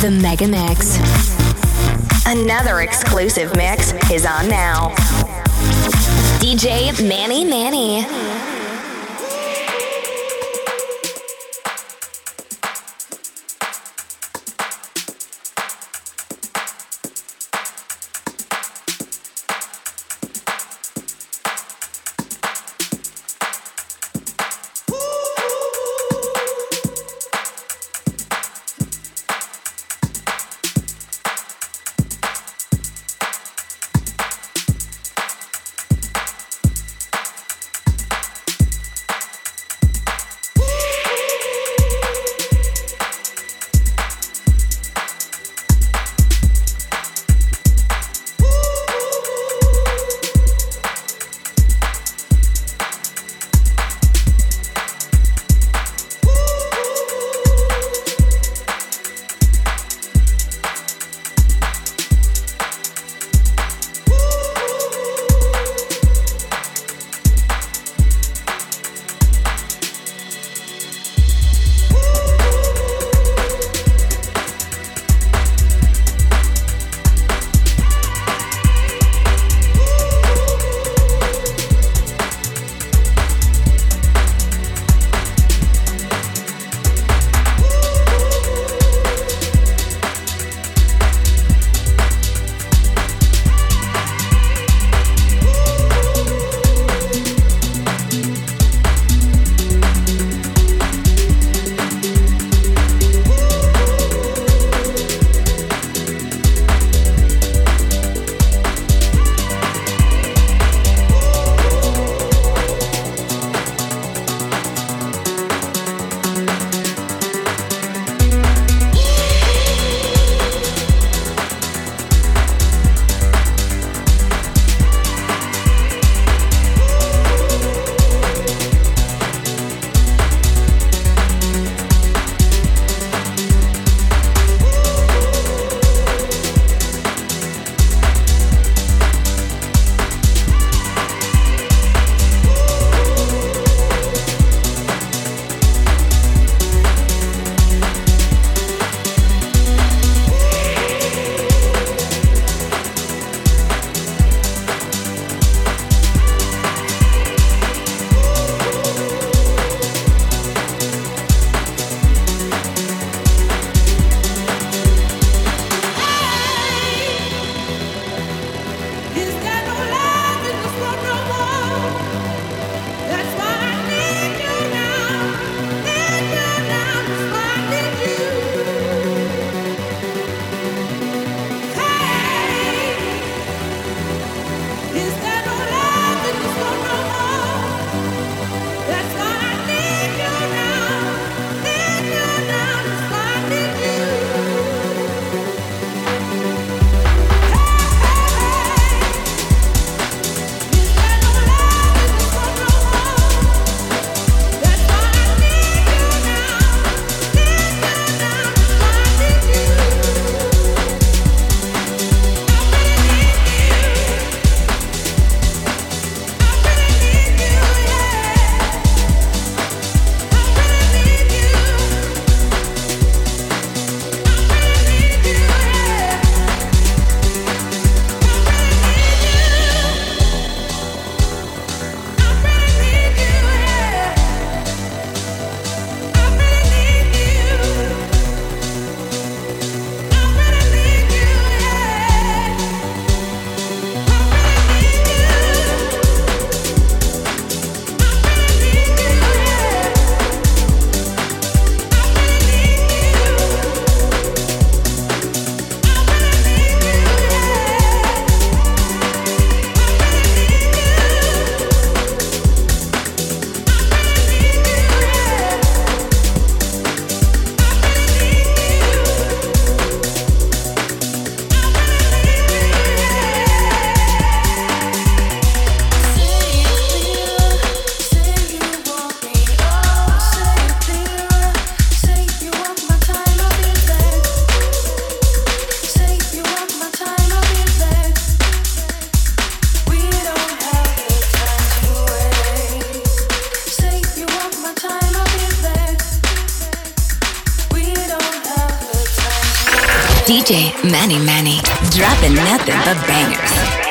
The Mega Mix. Another exclusive mix is on now. DJ Manny Manny. DJ Manny Manny, dropping nothing but bangers.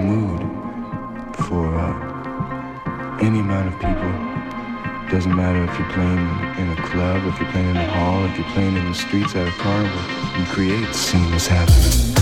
mood for uh, any amount of people. Doesn't matter if you're playing in a club, if you're playing in a hall, if you're playing in the streets at a carnival. You create scenes happening.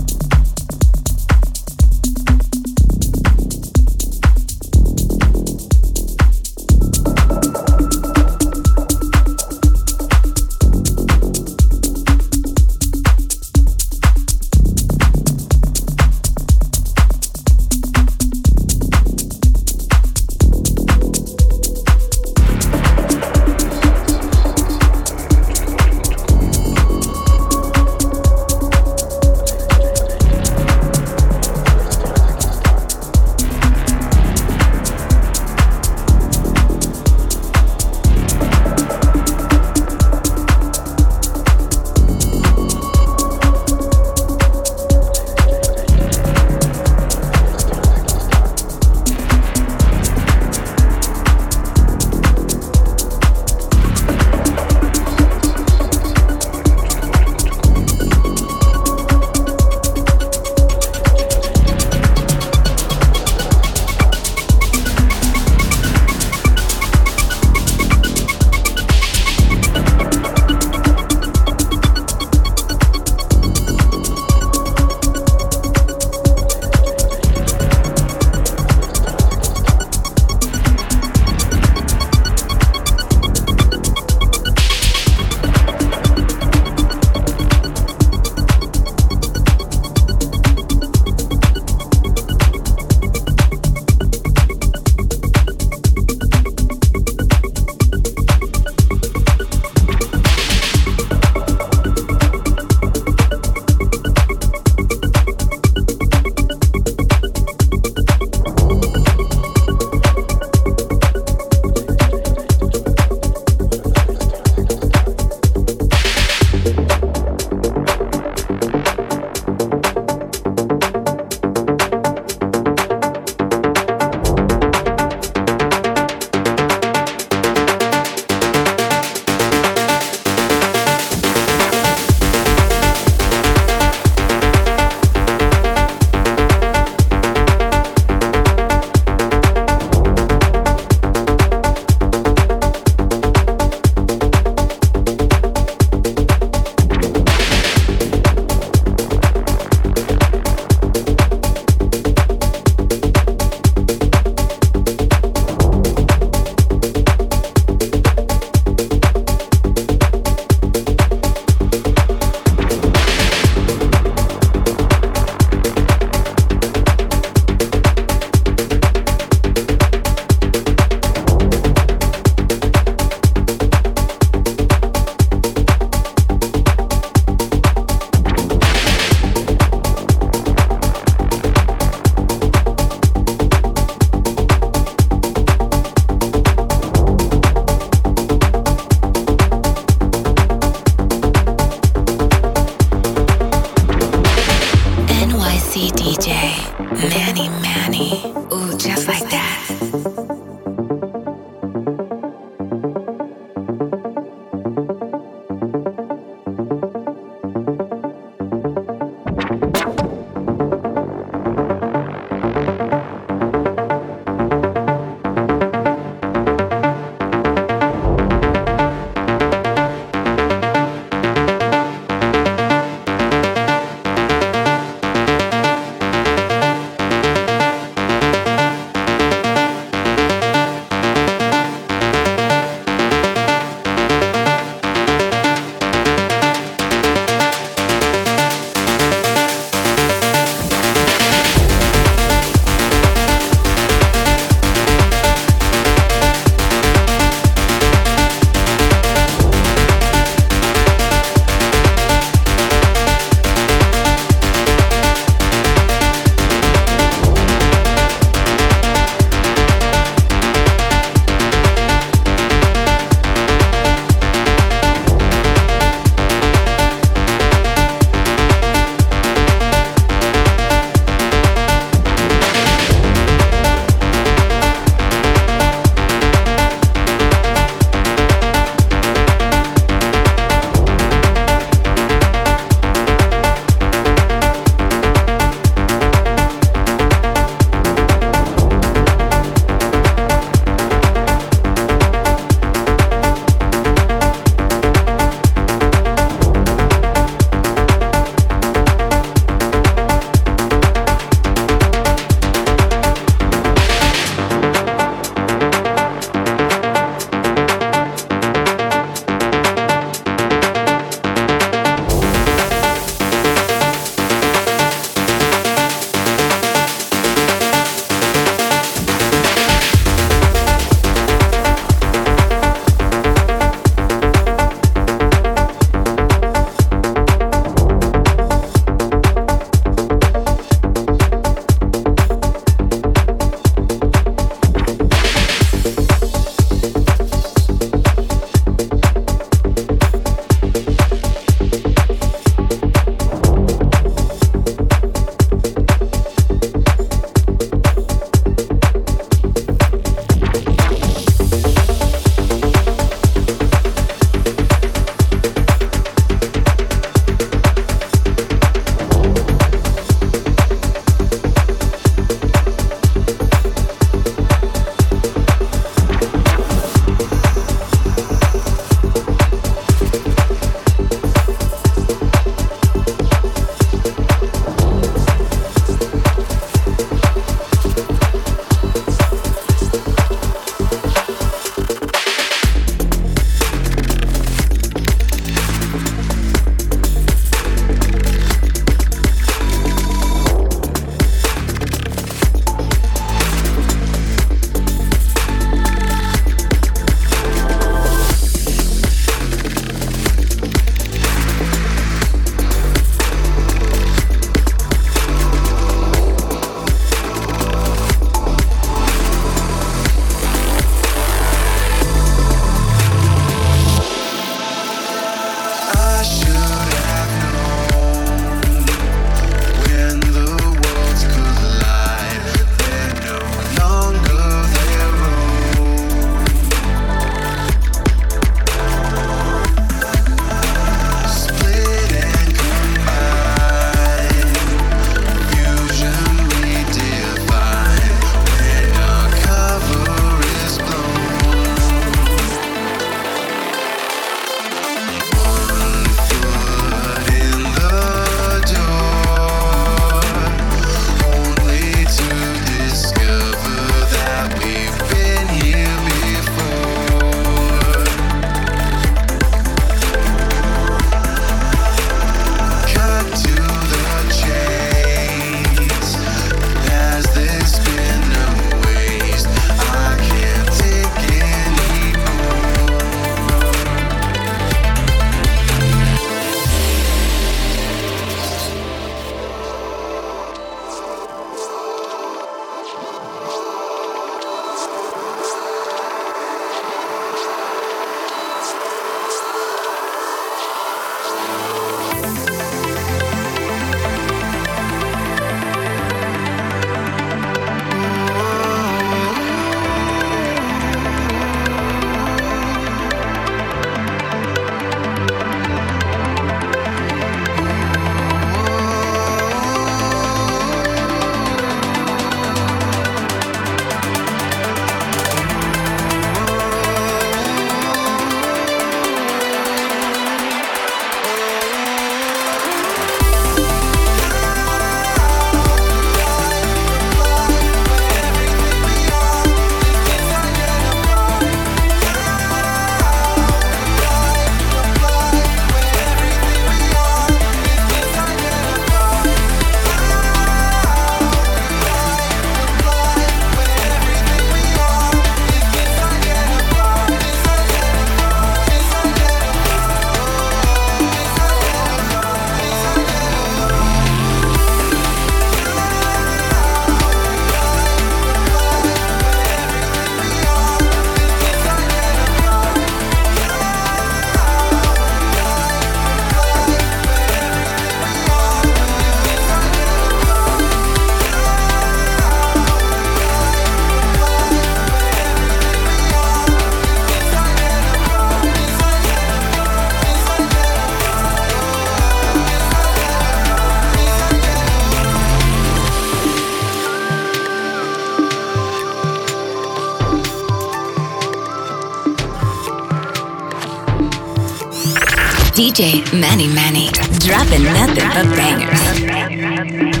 DJ Manny Manny, dropping nothing but bangers.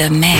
The mix.